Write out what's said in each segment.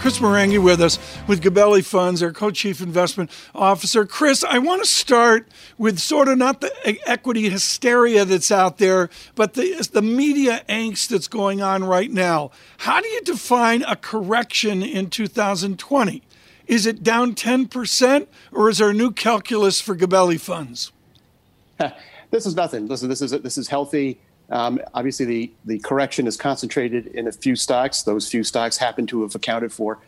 Chris Marangi with us with Gabelli Funds, our co-chief investment officer. Chris, I want to start with sort of not the equity hysteria that's out there, but the the media angst that's going on right now. How do you define a correction in 2020? Is it down 10%, or is there a new calculus for Gabelli Funds? this is nothing. Listen, this is this is healthy um, obviously, the, the correction is concentrated in a few stocks. Those few stocks happen to have accounted for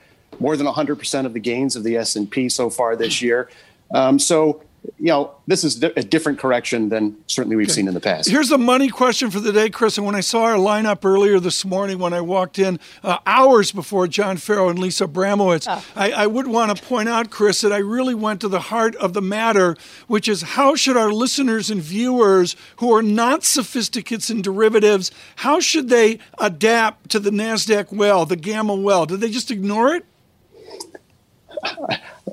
more than 100% of the gains of the S&P so far this year. Um, so you know, this is a different correction than certainly we've okay. seen in the past. Here's the money question for the day, Chris. And when I saw our lineup earlier this morning, when I walked in uh, hours before John Ferro and Lisa Abramowicz, oh. I, I would want to point out, Chris, that I really went to the heart of the matter, which is how should our listeners and viewers who are not sophisticates in derivatives, how should they adapt to the NASDAQ whale, the gamma whale? Do they just ignore it?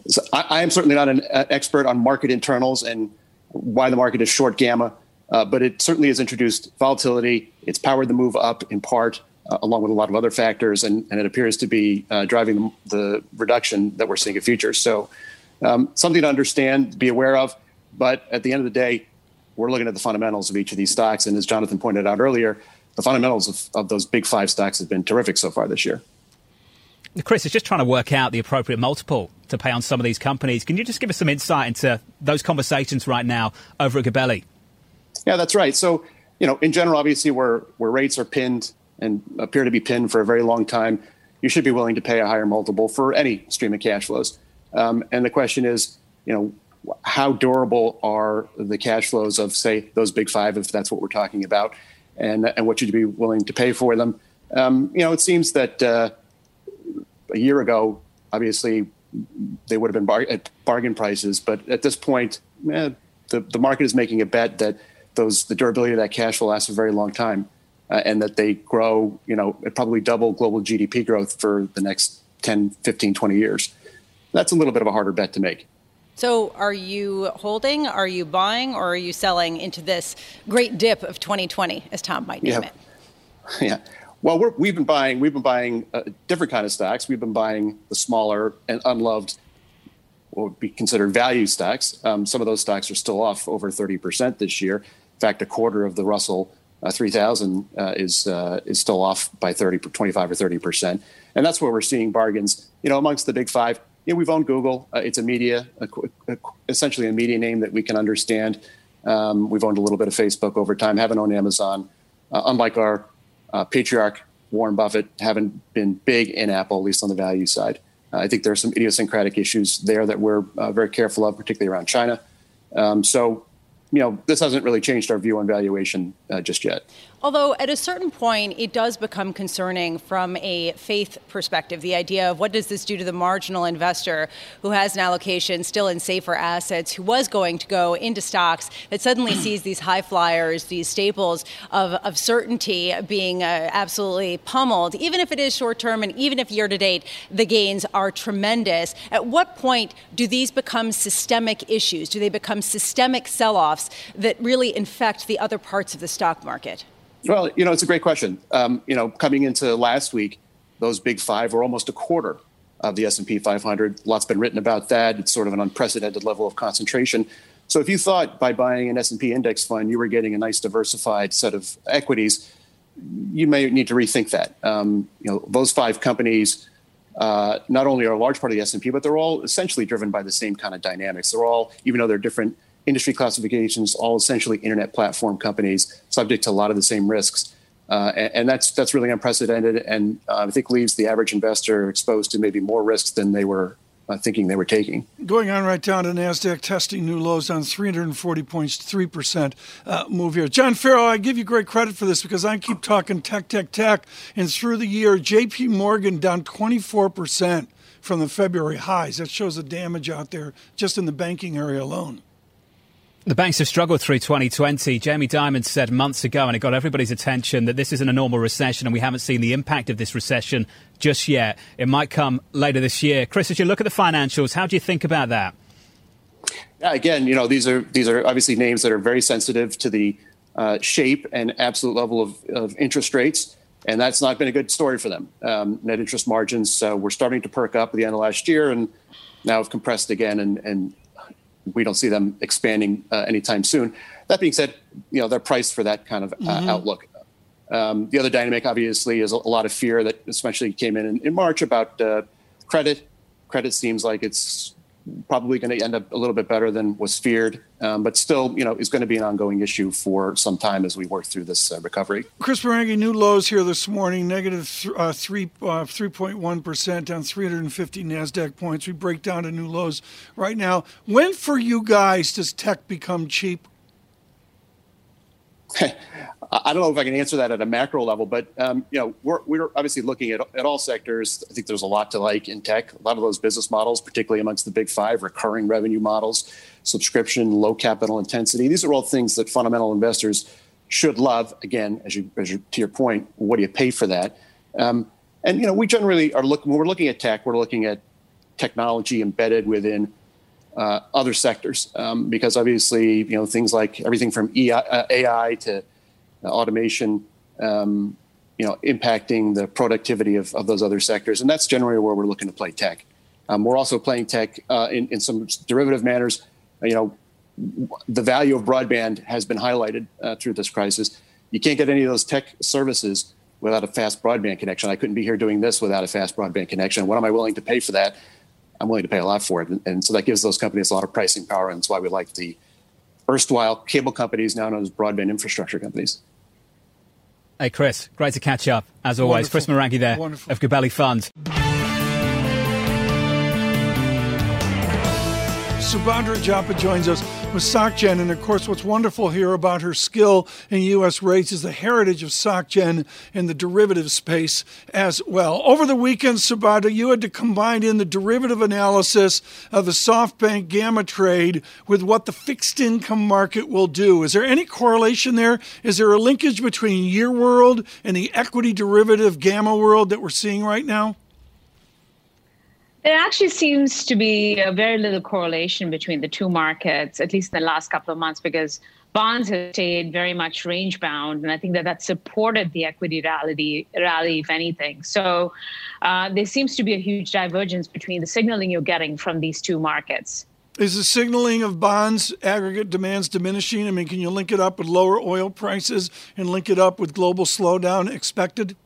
So I, am certainly not an uh, expert on market internals and why the market is short gamma, uh, but it certainly has introduced volatility. It's powered the move up in part, uh, along with a lot of other factors, and, and it appears to be uh, driving the, the, reduction that we're seeing in futures. So, um, something to understand, be aware of. But at the end of the day, we're looking at the fundamentals of each of these stocks, and as Jonathan pointed out earlier, the fundamentals of, of those big five stocks have been terrific so far this year. Chris is just trying to work out the appropriate multiple to pay on some of these companies. Can you just give us some insight into those conversations right now over at Gabelli? Yeah, that's right. So, you know, in general, obviously, where where rates are pinned and appear to be pinned for a very long time, you should be willing to pay a higher multiple for any stream of cash flows. Um, and the question is, you know, how durable are the cash flows of, say, those big five, if that's what we're talking about, and and what should you be willing to pay for them? Um, you know, it seems that uh, a year ago, obviously, they would have been bar- at bargain prices. But at this point, eh, the, the market is making a bet that those the durability of that cash will last a very long time, uh, and that they grow, you know, probably double global GDP growth for the next 10, 15, 20 years. That's a little bit of a harder bet to make. So, are you holding, are you buying, or are you selling into this great dip of 2020, as Tom might name yeah. it? Yeah. Well, we have been buying we've been buying a different kind of stocks. We've been buying the smaller and unloved, what would be considered value stocks. Um, some of those stocks are still off over thirty percent this year. In fact, a quarter of the Russell uh, 3000 uh, is uh, is still off by 30, 25 or 30 percent, and that's where we're seeing bargains. You know, amongst the big five, you know, we've owned Google. Uh, it's a media, a, a, essentially a media name that we can understand. Um, we've owned a little bit of Facebook over time. Haven't owned Amazon. Uh, unlike our uh, patriarch Warren Buffett haven't been big in Apple, at least on the value side. Uh, I think there are some idiosyncratic issues there that we're uh, very careful of, particularly around China. Um, so, you know, this hasn't really changed our view on valuation uh, just yet. Although at a certain point, it does become concerning from a faith perspective. The idea of what does this do to the marginal investor who has an allocation still in safer assets, who was going to go into stocks, that suddenly sees these high flyers, these staples of, of certainty being uh, absolutely pummeled, even if it is short term and even if year to date the gains are tremendous. At what point do these become systemic issues? Do they become systemic sell offs that really infect the other parts of the stock market? Well, you know, it's a great question. Um, you know, coming into last week, those big five were almost a quarter of the S&P 500. Lots been written about that. It's sort of an unprecedented level of concentration. So if you thought by buying an S&P index fund you were getting a nice diversified set of equities, you may need to rethink that. Um, you know, those five companies uh, not only are a large part of the S&P, but they're all essentially driven by the same kind of dynamics. They're all, even though they're different industry classifications, all essentially internet platform companies, subject to a lot of the same risks. Uh, and, and, that's that's really unprecedented, and uh, I think leaves the average investor exposed to maybe more risks than they were uh, thinking they were taking. Going on right down to Nasdaq, testing new lows on 340 points, three percent uh, move here. John Ferro, I give you great credit for this because I keep talking tech, tech, tech, and through the year, J.P. Morgan down 24 percent from the February highs. That shows the damage out there just in the banking area alone. The banks have struggled through 2020. Jamie Dimon said months ago, and it got everybody's attention, that this isn't a normal recession and we haven't seen the impact of this recession just yet. It might come later this year. Chris, as you look at the financials, how do you think about that? Again, you know, these are these are obviously names that are very sensitive to the uh, shape and absolute level of, of, interest rates, and that's not been a good story for them. Um, net interest margins uh, were starting to perk up at the end of last year, and now have compressed again, and, and we don't see them expanding uh, anytime soon. That being said, you know they're priced for that kind of uh, mm-hmm. outlook. Um, the other dynamic, obviously, is a, lot of fear that especially came in in, in March about uh, credit. Credit seems like it's probably going to end up a little bit better than was feared, um, but still, you know, is going to be an ongoing issue for some time as we work through this uh, recovery. Chris Marangi, new lows here this morning, negative th- uh, three uh, three point one percent, down 350 Nasdaq points. We break down to new lows right now. When for you guys does tech become cheap? I don't know if I can answer that at a macro level, but um, you know, we're, we're obviously looking at, at all sectors. I think there's a lot to like in tech. A lot of those business models, particularly amongst the big five, recurring revenue models, subscription, low capital intensity. These are all things that fundamental investors should love. Again, as you, as you to your point, what do you pay for that? Um, and you know, we generally are looking when we're looking at tech, we're looking at technology embedded within uh, other sectors um, because obviously, you know, things like everything from EI, uh, AI to uh, automation, um, you know, impacting the productivity of, of those other sectors. And that's generally where we're looking to play tech. Um, we're also playing tech uh, in, in some derivative manners. You know, the value of broadband has been highlighted uh, through this crisis. You can't get any of those tech services without a fast broadband connection. I couldn't be here doing this without a fast broadband connection. What am I willing to pay for that? I'm willing to pay a lot for it. And, and so that gives those companies a lot of pricing power. And that's why we like the erstwhile cable companies, now known as broadband infrastructure companies. Hey, Chris, great to catch up, as always. Wonderful. Chris Marangi there Wonderful. of Gabelli Funds. Subadra Rajappa joins us with SocGen. And of course, what's wonderful here about her skill in U.S. rates is the heritage of SocGen in the derivative space as well. Over the weekend, Subadra, you had to combine in the derivative analysis of the SoftBank Gamma trade with what the fixed income market will do. Is there any correlation there? Is there a linkage between your world and the equity derivative Gamma world that we're seeing right now? There actually seems to be a very little correlation between the two markets, at least in the last couple of months, because bonds have stayed very much range bound, and I think that that supported the equity rally, rally if anything. So uh, there seems to be a huge divergence between the signaling you're getting from these two markets. Is the signaling of bonds aggregate demands diminishing? I mean, can you link it up with lower oil prices and link it up with global slowdown expected?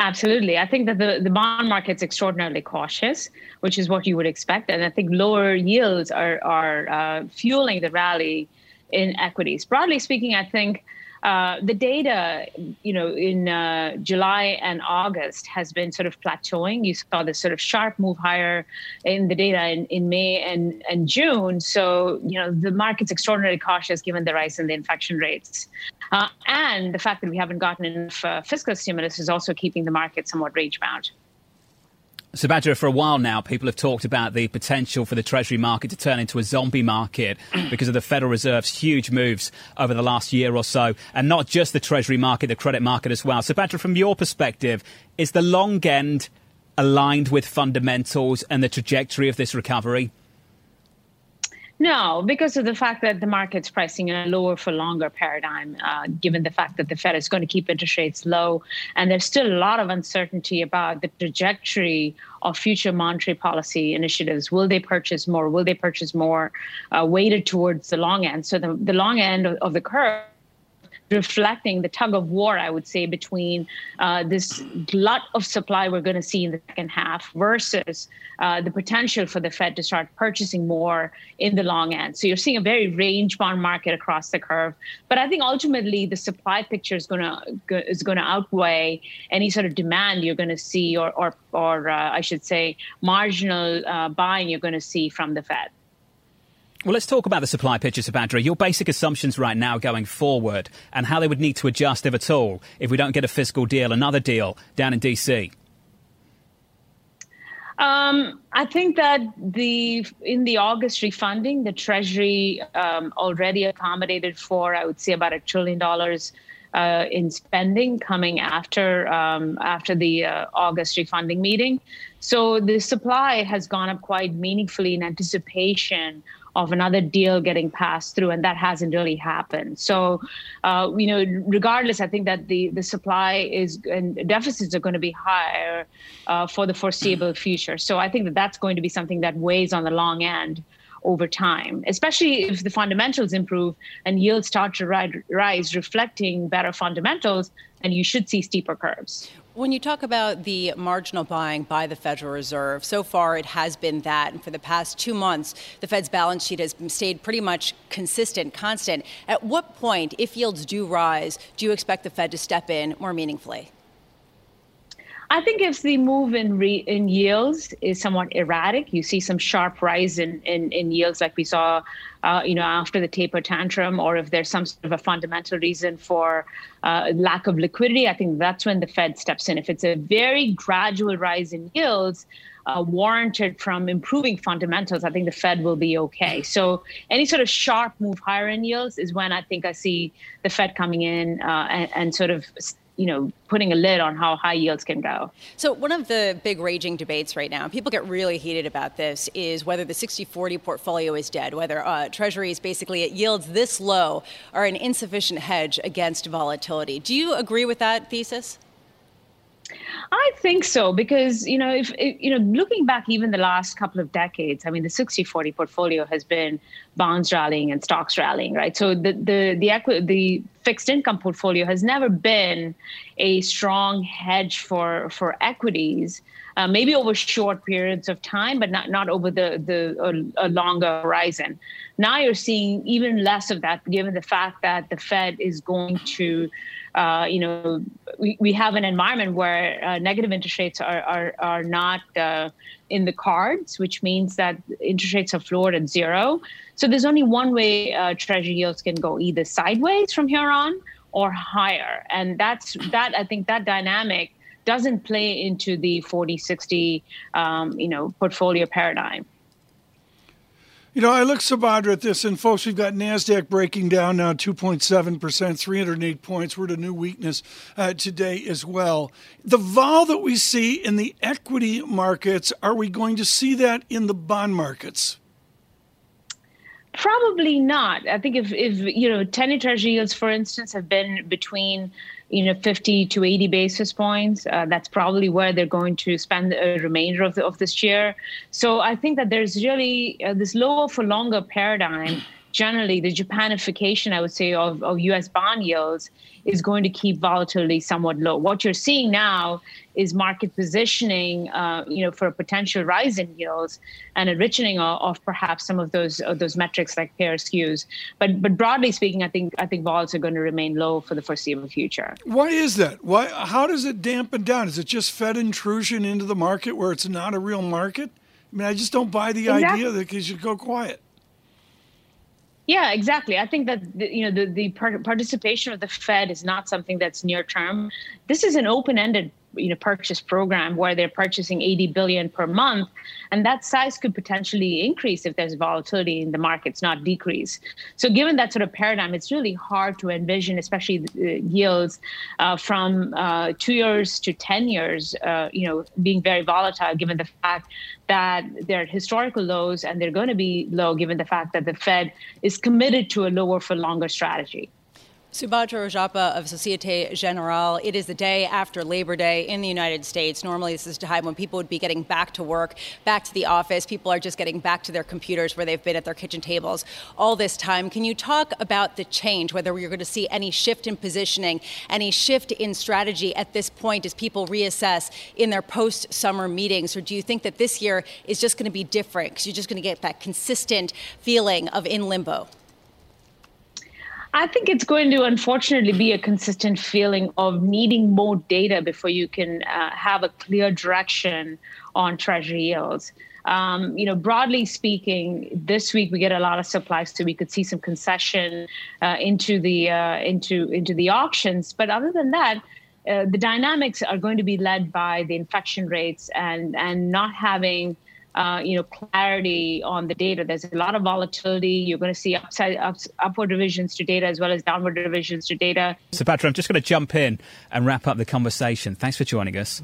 Absolutely. I think that the, the bond market's extraordinarily cautious, which is what you would expect. And I think lower yields are, are uh, fueling the rally in equities. Broadly speaking, I think uh, the data, you know, in uh, July and August has been sort of plateauing. You saw this sort of sharp move higher in the data in, in May and, and June. So, you know, the market's extraordinarily cautious given the rise in the infection rates. Uh, and the fact that we haven't gotten enough uh, fiscal stimulus is also keeping the market somewhat range bound. Subadra, for a while now, people have talked about the potential for the Treasury market to turn into a zombie market because of the Federal Reserve's huge moves over the last year or so, and not just the Treasury market, the credit market as well. Subadra, from your perspective, is the long end aligned with fundamentals and the trajectory of this recovery? No, because of the fact that the market's pricing in a lower for longer paradigm, uh, given the fact that the Fed is going to keep interest rates low. And there's still a lot of uncertainty about the trajectory of future monetary policy initiatives. Will they purchase more? Will they purchase more uh, weighted towards the long end? So the, the long end of, of the curve reflecting the tug of war, I would say, between uh, this glut of supply we're going to see in the second half versus uh, the potential for the Fed to start purchasing more in the long end. So you're seeing a very range bound market across the curve. But I think ultimately the supply picture is going to is going to outweigh any sort of demand you're going to see, or or, or uh, I should say, marginal uh, buying you're going to see from the Fed. Well, let's talk about the supply picture, Subadra. Your basic assumptions right now going forward and how they would need to adjust, if at all, if we don't get a fiscal deal, another deal down in DC. Um, I think that the in the August refunding, the Treasury um, already accommodated for, I would say, about a trillion dollars uh, in spending coming after um, after the uh, August refunding meeting. So the supply has gone up quite meaningfully in anticipation of another deal getting passed through, and that hasn't really happened. So, uh, you know, regardless, I think that the the supply is and deficits are going to be higher uh, for the foreseeable future. So, I think that that's going to be something that weighs on the long end over time, especially if the fundamentals improve and yields start to rise, reflecting better fundamentals, and you should see steeper curves. When you talk about the marginal buying by the Federal Reserve, so far it has been that. And for the past two months, the Fed's balance sheet has stayed pretty much consistent, constant. At what point, if yields do rise, do you expect the Fed to step in more meaningfully? I think if the move in re, in yields is somewhat erratic, you see some sharp rise in, in, in yields like we saw, uh, you know, after the taper tantrum, or if there's some sort of a fundamental reason for uh, lack of liquidity, I think that's when the Fed steps in. If it's a very gradual rise in yields, uh, warranted from improving fundamentals, I think the Fed will be okay. So any sort of sharp move higher in yields is when I think I see the Fed coming in uh, and, and, sort of you know, putting a lid on how high yields can go. So one of the big raging debates right now, people get really heated about this, is whether the 60-40 portfolio is dead, whether uh, treasuries basically at yields this low are an insufficient hedge against volatility. Do you agree with that thesis? I think so because you know if, if, you know looking back even the last couple of decades I mean the 60-40 portfolio has been bonds rallying and stocks rallying right? So the the the equi- the fixed income portfolio has never been a strong hedge for for equities uh, maybe over short periods of time but not not over the the a, a longer horizon now you're seeing even less of that given the fact that the Fed is going to uh, you know, we, we have an environment where uh, negative interest rates are, are, are not uh, in the cards, which means that interest rates are floored at zero. So there's only one way uh, treasury yields can go either sideways from here on or higher. And that's that, I think that dynamic doesn't play into the 40 60 um, you know portfolio paradigm you know, I look, Subadra, at this, and folks, we've got NASDAQ breaking down now 2.7%, 308 points. We're at a new weakness uh, today as well. The vol that we see in the equity markets, are we going to see that in the bond markets? Probably not. I think if, if you know, 10 year treasury yields, for instance, have been between you know 50 to 80 basis points uh, that's probably where they're going to spend the remainder of, the, of this year so i think that there's really uh, this lower for longer paradigm generally the Japanification, I would say, of, of US bond yields is going to keep volatility somewhat low. What you're seeing now is market positioning, uh, you know, for a potential rise in yields and enriching of, of perhaps some of those of those metrics like payer skews. But but broadly speaking, I think I think vols are going to remain low for the foreseeable future. Why is that? Why? How does it dampen down? Is it just Fed intrusion into the market where it's not a real market? I mean, I just don't buy the exactly. idea that you should go quiet. Yeah, exactly. I think that the, you know the the participation of the Fed is not something that's near term. This is an open-ended you know purchase program where they're purchasing 80 billion per month and that size could potentially increase if there's volatility in the markets not decrease. So given that sort of paradigm it's really hard to envision especially yields uh, from uh, two years to 10 years uh, you know being very volatile given the fact that they're at historical lows and they're going to be low given the fact that the fed is committed to a lower for longer strategy Subadra Rajappa of Societe Generale. It is the day after Labor Day in the United States. Normally, this is a time when people would be getting back to work, back to the office. People are just getting back to their computers where they've been at their kitchen tables all this time. Can you talk about the change, whether we're going to see any shift in positioning, any shift in strategy at this point as people reassess in their post summer meetings? Or do you think that this year is just going to be different because you're just going to get that consistent feeling of in limbo? I think it's going to unfortunately be a consistent feeling of needing more data before you can uh, have a clear direction on treasury yields. Um, you know, broadly speaking, this week we get a lot of supplies, so we could see some concession uh, into the uh, into into the auctions. But other than that, uh, the dynamics are going to be led by the infection rates and and not having uh, you know clarity on the data. There's a lot of volatility. You're going to see upside ups, upward revisions to data as well as downward revisions to data. So, Patrick, I'm just going to jump in and wrap up the conversation. Thanks for joining us.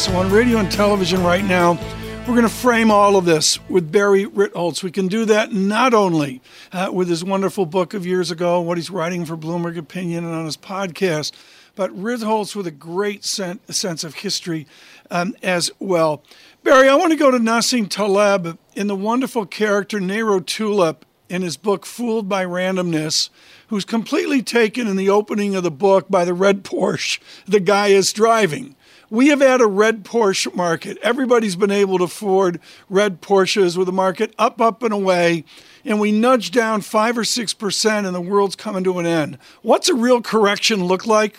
So on radio and television right now, we're going to frame all of this with Barry Ritholtz. We can do that not only uh, with his wonderful book of years ago, what he's writing for Bloomberg Opinion, and on his podcast, but Ritholtz with a great sen- sense of history um, as well. Barry, I want to go to Nassim Taleb in the wonderful character Nero Tulip in his book Fooled by Randomness, who's completely taken in the opening of the book by the red Porsche the guy is driving. We have had a red Porsche market. Everybody's been able to afford red Porsches with the market up, up, and away. And we nudge down five or six percent, and the world's coming to an end. What's a real correction look like?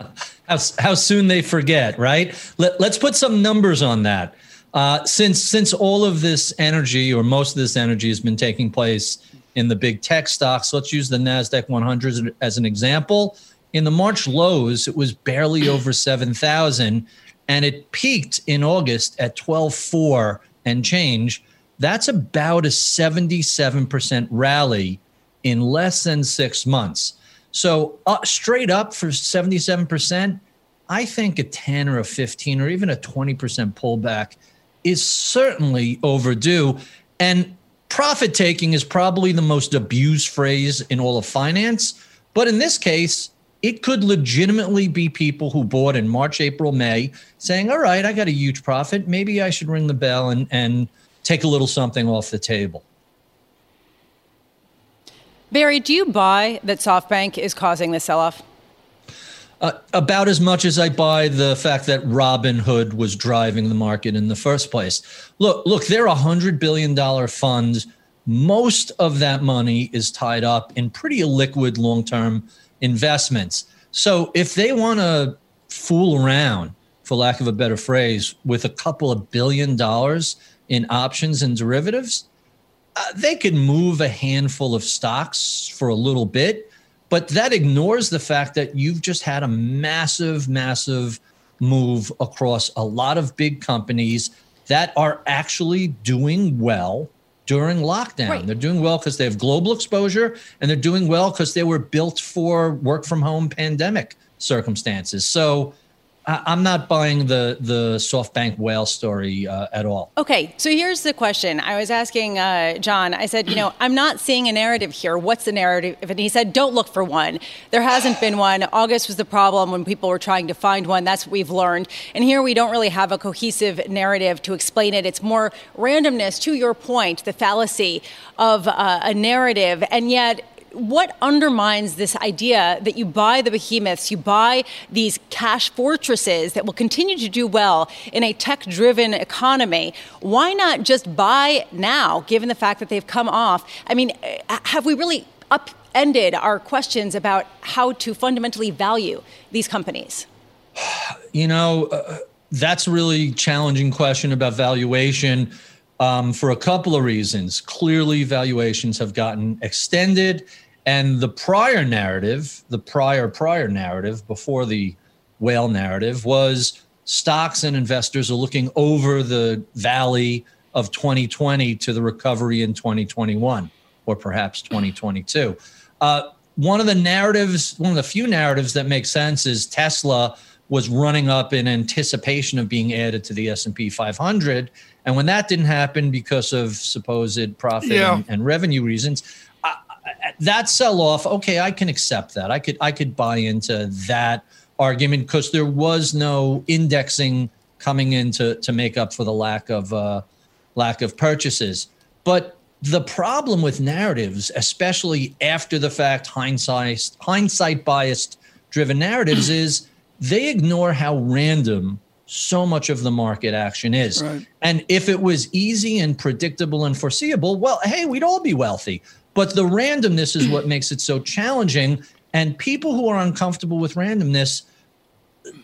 how, how soon they forget, right? Let, us put some numbers on that. Uh, since since all of this energy or most of this energy has been taking place in the big tech stocks, let's use the Nasdaq 100 as an example. In the March lows, it was barely over 7,000 and it peaked in August at 12.4 and change. That's about a 77% rally in less than six months. So, uh, straight up for 77%, I think a 10 or a 15 or even a 20% pullback is certainly overdue. And profit taking is probably the most abused phrase in all of finance. But in this case, it could legitimately be people who bought in March, April, May saying, All right, I got a huge profit. Maybe I should ring the bell and, and take a little something off the table. Barry, do you buy that SoftBank is causing the sell off? Uh, about as much as I buy the fact that Robinhood was driving the market in the first place. Look, look, they're a hundred billion dollar fund. Most of that money is tied up in pretty illiquid long term investments. So if they want to fool around, for lack of a better phrase, with a couple of billion dollars in options and derivatives, uh, they could move a handful of stocks for a little bit, but that ignores the fact that you've just had a massive, massive move across a lot of big companies that are actually doing well during lockdown. Right. They're doing well because they have global exposure and they're doing well because they were built for work from home pandemic circumstances. So I'm not buying the the SoftBank whale story uh, at all. Okay, so here's the question. I was asking uh, John. I said, you know, I'm not seeing a narrative here. What's the narrative? And he said, don't look for one. There hasn't been one. August was the problem when people were trying to find one. That's what we've learned. And here we don't really have a cohesive narrative to explain it. It's more randomness. To your point, the fallacy of uh, a narrative, and yet what undermines this idea that you buy the behemoths, you buy these cash fortresses that will continue to do well in a tech driven economy? Why not just buy now, given the fact that they've come off? I mean, have we really upended our questions about how to fundamentally value these companies? You know, uh, that's a really challenging question about valuation. Um, for a couple of reasons. Clearly, valuations have gotten extended, and the prior narrative, the prior prior narrative before the whale narrative, was stocks and investors are looking over the valley of 2020 to the recovery in 2021 or perhaps 2022. Uh, one of the narratives, one of the few narratives that makes sense is Tesla was running up in anticipation of being added to the S&P 500 and when that didn't happen because of supposed profit yeah. and, and, revenue reasons, uh, that sell off, okay, I can accept that. I could I could buy into that argument because there was no indexing coming in to, to make up for the lack of uh, lack of purchases. But the problem with narratives, especially after the fact hindsight hindsight biased driven narratives, is they ignore how random so much of the market action is. Right. And if it was easy and predictable and foreseeable, well, hey, we'd all be wealthy. But the randomness is what makes it so challenging. And people who are uncomfortable with randomness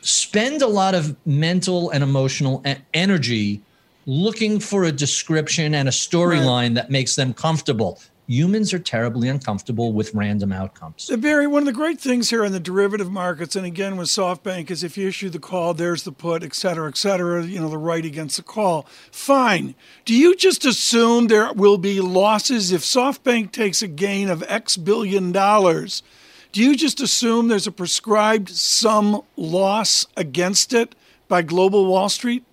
spend a lot of mental and emotional energy looking for a description and a storyline right. that makes them comfortable. Humans are terribly uncomfortable with random outcomes. Barry, one of the great things here in the derivative markets, and again with SoftBank, is if you issue the call, there's the put, et cetera, et cetera, you know, the right against the call. Fine. Do you just assume there will be losses if SoftBank takes a gain of X billion dollars? Do you just assume there's a prescribed sum loss against it by global Wall Street?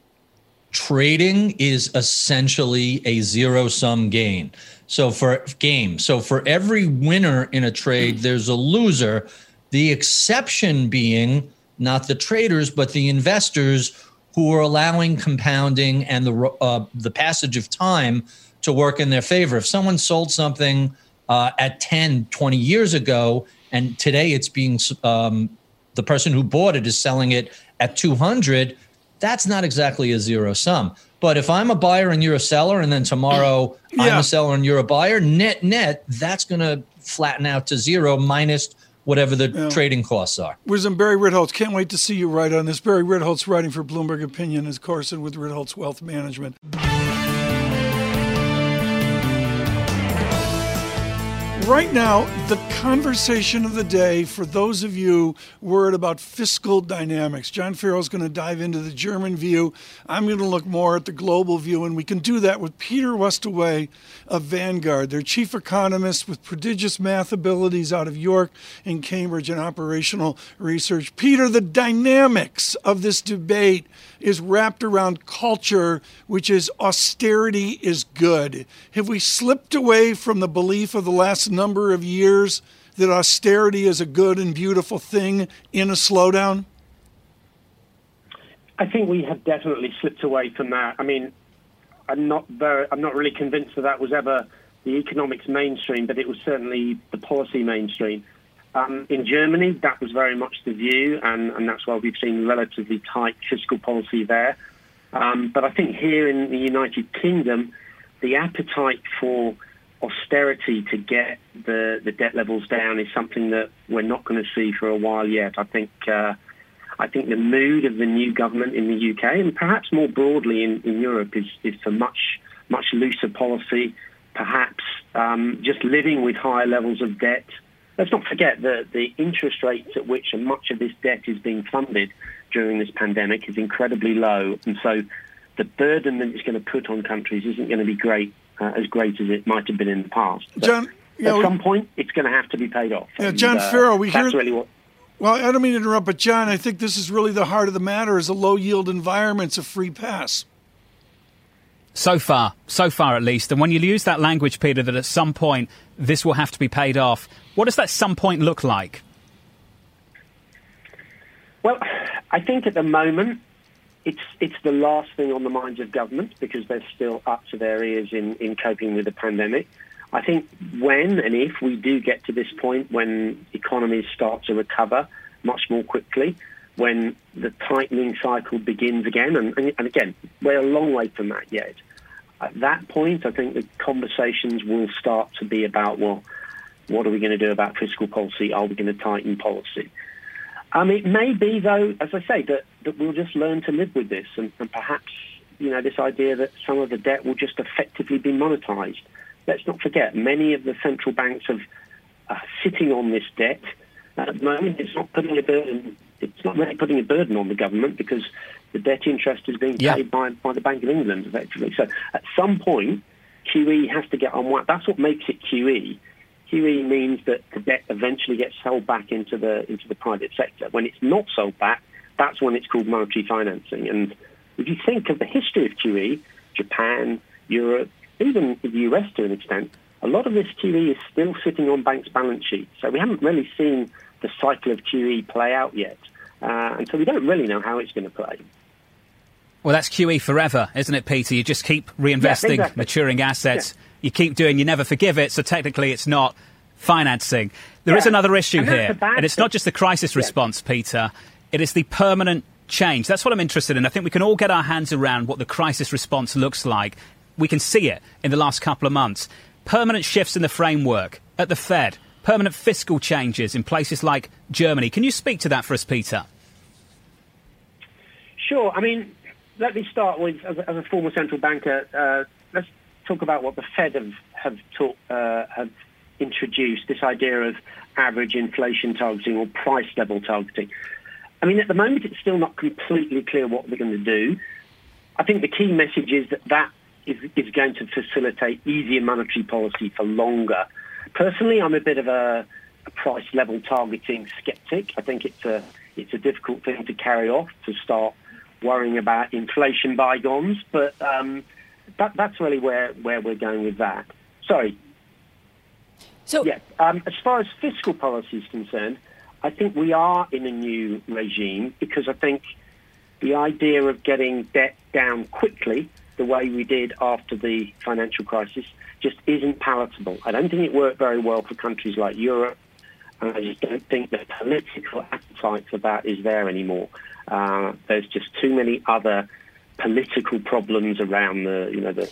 Trading is essentially a zero sum gain. So for game, so for every winner in a trade, there's a loser. The exception being not the traders, but the investors who are allowing compounding and the uh, the passage of time to work in their favor. If someone sold something uh, at 10, 20 years ago, and today it's being um, the person who bought it is selling it at 200, that's not exactly a zero sum. But if I'm a buyer and you're a seller, and then tomorrow yeah. I'm a seller and you're a buyer, net net, that's going to flatten out to zero minus whatever the yeah. trading costs are. Wisdom Barry Ritholtz. Can't wait to see you write on this. Barry Ritholtz writing for Bloomberg Opinion, is Carson with Ritholtz Wealth Management. Right now, the conversation of the day for those of you worried about fiscal dynamics. John Ferro is going to dive into the German view. I'm going to look more at the global view, and we can do that with Peter Westaway of Vanguard, their chief economist with prodigious math abilities out of York and Cambridge and operational research. Peter, the dynamics of this debate is wrapped around culture, which is austerity is good. Have we slipped away from the belief of the last number of years that austerity is a good and beautiful thing in a slowdown? I think we have definitely slipped away from that. I mean, I'm not very, I'm not really convinced that that was ever the economics mainstream, but it was certainly the policy mainstream. Um, in Germany, that was very much the view, and, and that's why we've seen relatively tight fiscal policy there. Um, but I think here in the United Kingdom, the appetite for austerity to get the, the debt levels down is something that we're not going to see for a while yet. I think uh, I think the mood of the new government in the UK and perhaps more broadly in, in Europe is, is for much much looser policy, perhaps um, just living with higher levels of debt let's not forget that the interest rates at which much of this debt is being funded during this pandemic is incredibly low. And so the burden that it's going to put on countries isn't going to be great, uh, as great as it might have been in the past. But John, at know, some point, it's going to have to be paid off. Yeah, and, John uh, Ferro, we hear. Really what, well, I don't mean to interrupt, but John, I think this is really the heart of the matter: is a low yield environment's a free pass. So far, so far at least. And when you use that language, Peter, that at some point this will have to be paid off, what does that some point look like? Well, I think at the moment it's it's the last thing on the minds of government because they're still up to their ears in, in coping with the pandemic. I think when and if we do get to this point when economies start to recover much more quickly, when the tightening cycle begins again, and, and, and again, we're a long way from that yet. At that point, I think the conversations will start to be about, well, what are we going to do about fiscal policy? Are we going to tighten policy? Um, it may be, though, as I say, that, that we'll just learn to live with this, and, and perhaps, you know, this idea that some of the debt will just effectively be monetized. Let's not forget, many of the central banks are uh, sitting on this debt at the moment. It's not putting a burden. It's not really putting a burden on the government because the debt interest is being paid by, by the Bank of England, effectively. So at some point, QE has to get unwound. That's what makes it QE QE means that the debt eventually gets sold back into the into the private sector. When it's not sold back, that's when it's called monetary financing. And if you think of the history of QE, Japan, Europe, even the US to an extent, a lot of this QE is still sitting on banks' balance sheets. So we haven't really seen the cycle of QE play out yet. Uh, and so we don't really know how it's going to play. Well, that's QE forever, isn't it, Peter? You just keep reinvesting exactly. maturing assets. Yeah. You keep doing, you never forgive it. So technically, it's not financing. There yeah. is another issue and here, and it's not just the crisis response, yeah. Peter. It is the permanent change. That's what I'm interested in. I think we can all get our hands around what the crisis response looks like. We can see it in the last couple of months. Permanent shifts in the framework at the Fed, permanent fiscal changes in places like Germany. Can you speak to that for us, Peter? Sure. I mean, let me start with, as a, as a former central banker, uh, talk about what the Fed have, have uh, have introduced this idea of average inflation targeting or price level targeting. I mean, at the moment, it's still not completely clear what they're going to do. I think the key message is that that is, is going to facilitate easier monetary policy for longer. Personally, I'm a bit of a, a price level targeting skeptic. I think it's a it's a difficult thing to carry off to start worrying about inflation bygones, but um, that, that's really where, where we're going with that. Sorry. So, yeah, um, as far as fiscal policy is concerned, I think we are in a new regime because I think the idea of getting debt down quickly, the way we did after the financial crisis, just isn't palatable. I don't think it worked very well for countries like Europe, and I just don't think the political appetite for that is there anymore. Uh, there's just too many other political problems around the, you know, the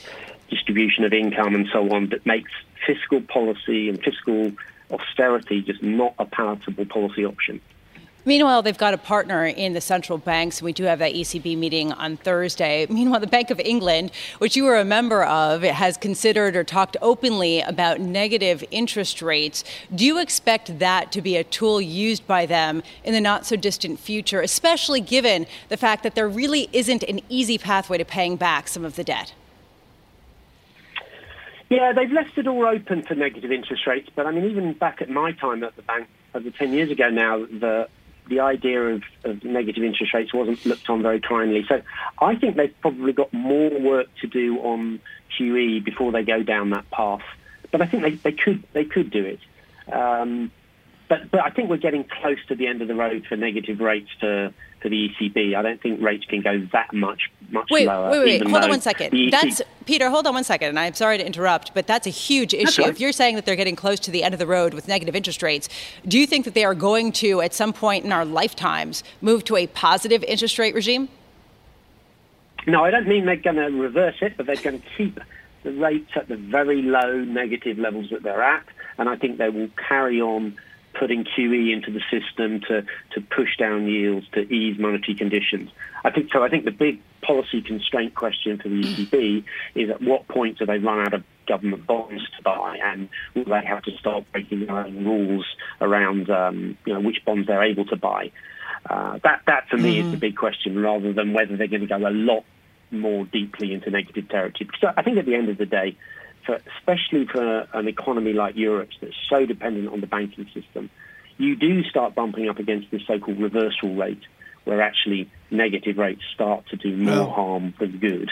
distribution of income and so on that makes fiscal policy and fiscal austerity just not a palatable policy option. Meanwhile, they've got a partner in the central banks. and We do have that ECB meeting on Thursday. Meanwhile, the Bank of England, which you were a member of, has considered or talked openly about negative interest rates. Do you expect that to be a tool used by them in the not so distant future, especially given the fact that there really isn't an easy pathway to paying back some of the debt? Yeah, they've left it all open for negative interest rates. But I mean, even back at my time at the bank, over 10 years ago now, the the idea of, of, negative interest rates wasn't looked on very kindly. So I think they've probably got more work to do on QE before they go down that path. But I think they, they could they could do it. Um, but but I think we're getting close to the end of the road for negative rates for for the ECB. I don't think rates can go that much much wait, lower. Wait, wait, wait. Hold on one second. That's Peter. Hold on one second. And I'm sorry to interrupt, but that's a huge issue. Right. If you're saying that they're getting close to the end of the road with negative interest rates, do you think that they are going to, at some point in our lifetimes, move to a positive interest rate regime? No, I don't mean they're going to reverse it, but they're going to keep the rates at the very low negative levels that they're at, and I think they will carry on putting QE into the system to, to push down yields, to ease monetary conditions. I think so. I think the big policy constraint question for the ECB is at what point do they run out of government bonds to buy, and will they have to start breaking their own rules around um, you know which bonds they're able to buy? Uh, that that for me mm. is the big question, rather than whether they're going to go a lot more deeply into negative territory. Because I think at the end of the day, for, especially for an economy like Europe's that's so dependent on the banking system, you do start bumping up against this so-called reversal rate, where actually negative rates start to do more harm than good.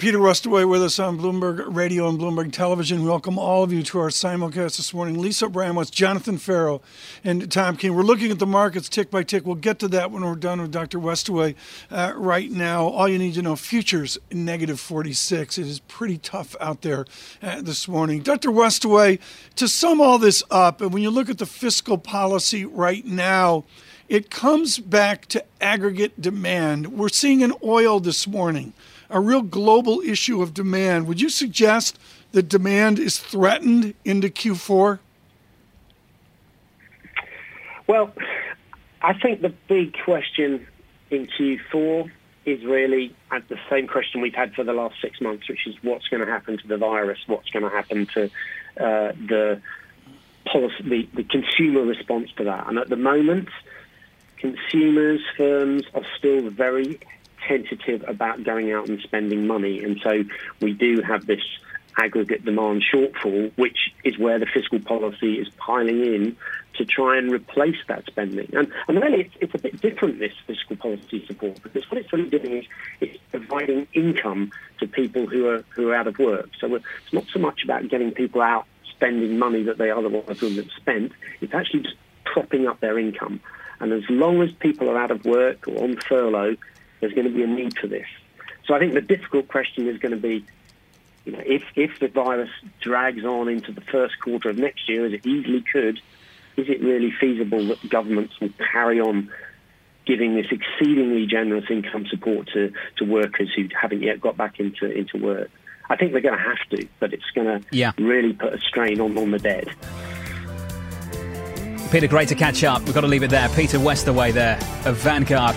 Peter Westaway with us on Bloomberg Radio and Bloomberg Television. Welcome all of you to our simulcast this morning. Lisa Abramowicz, Jonathan Ferro, and Tom Keene. We're looking at the markets tick by tick. We'll get to that when we're done with Dr. Westaway. Uh, right now, all you need to know: futures negative 46. It is pretty tough out there uh, this morning. Dr. Westaway, to sum all this up, and when you look at the fiscal policy right now. It comes back to aggregate demand. We're seeing an oil this morning a real global issue of demand. Would you suggest that demand is threatened into Q4? Well, I think the big question in Q4 is really the same question we've had for the last six months, which is what's going to happen to the virus, what's going to happen to uh, the policy, the, the consumer response to that. And at the moment, consumers, firms are still very tentative about going out and spending money. And so we do have this aggregate demand shortfall, which is where the fiscal policy is piling in to try and replace that spending. And, and really, it's, it's a bit different, this fiscal policy support, because what it's really doing is it's providing income to people who are, who are out of work. So it's not so much about getting people out spending money that they otherwise wouldn't have spent, it's actually just propping up their income. And as long as people are out of work or on furlough, there's going to be a need for this. So I think the difficult question is going to be, you know, if, if the virus drags on into the first quarter of next year, as it easily could, is it really feasible that governments will carry on giving this exceedingly generous income support to, to workers who haven't yet got back into, into work? I think they're going to have to, but it's going to yeah. really put a strain on, on the dead. Peter, great to catch up. We've got to leave it there. Peter Westaway there of Vanguard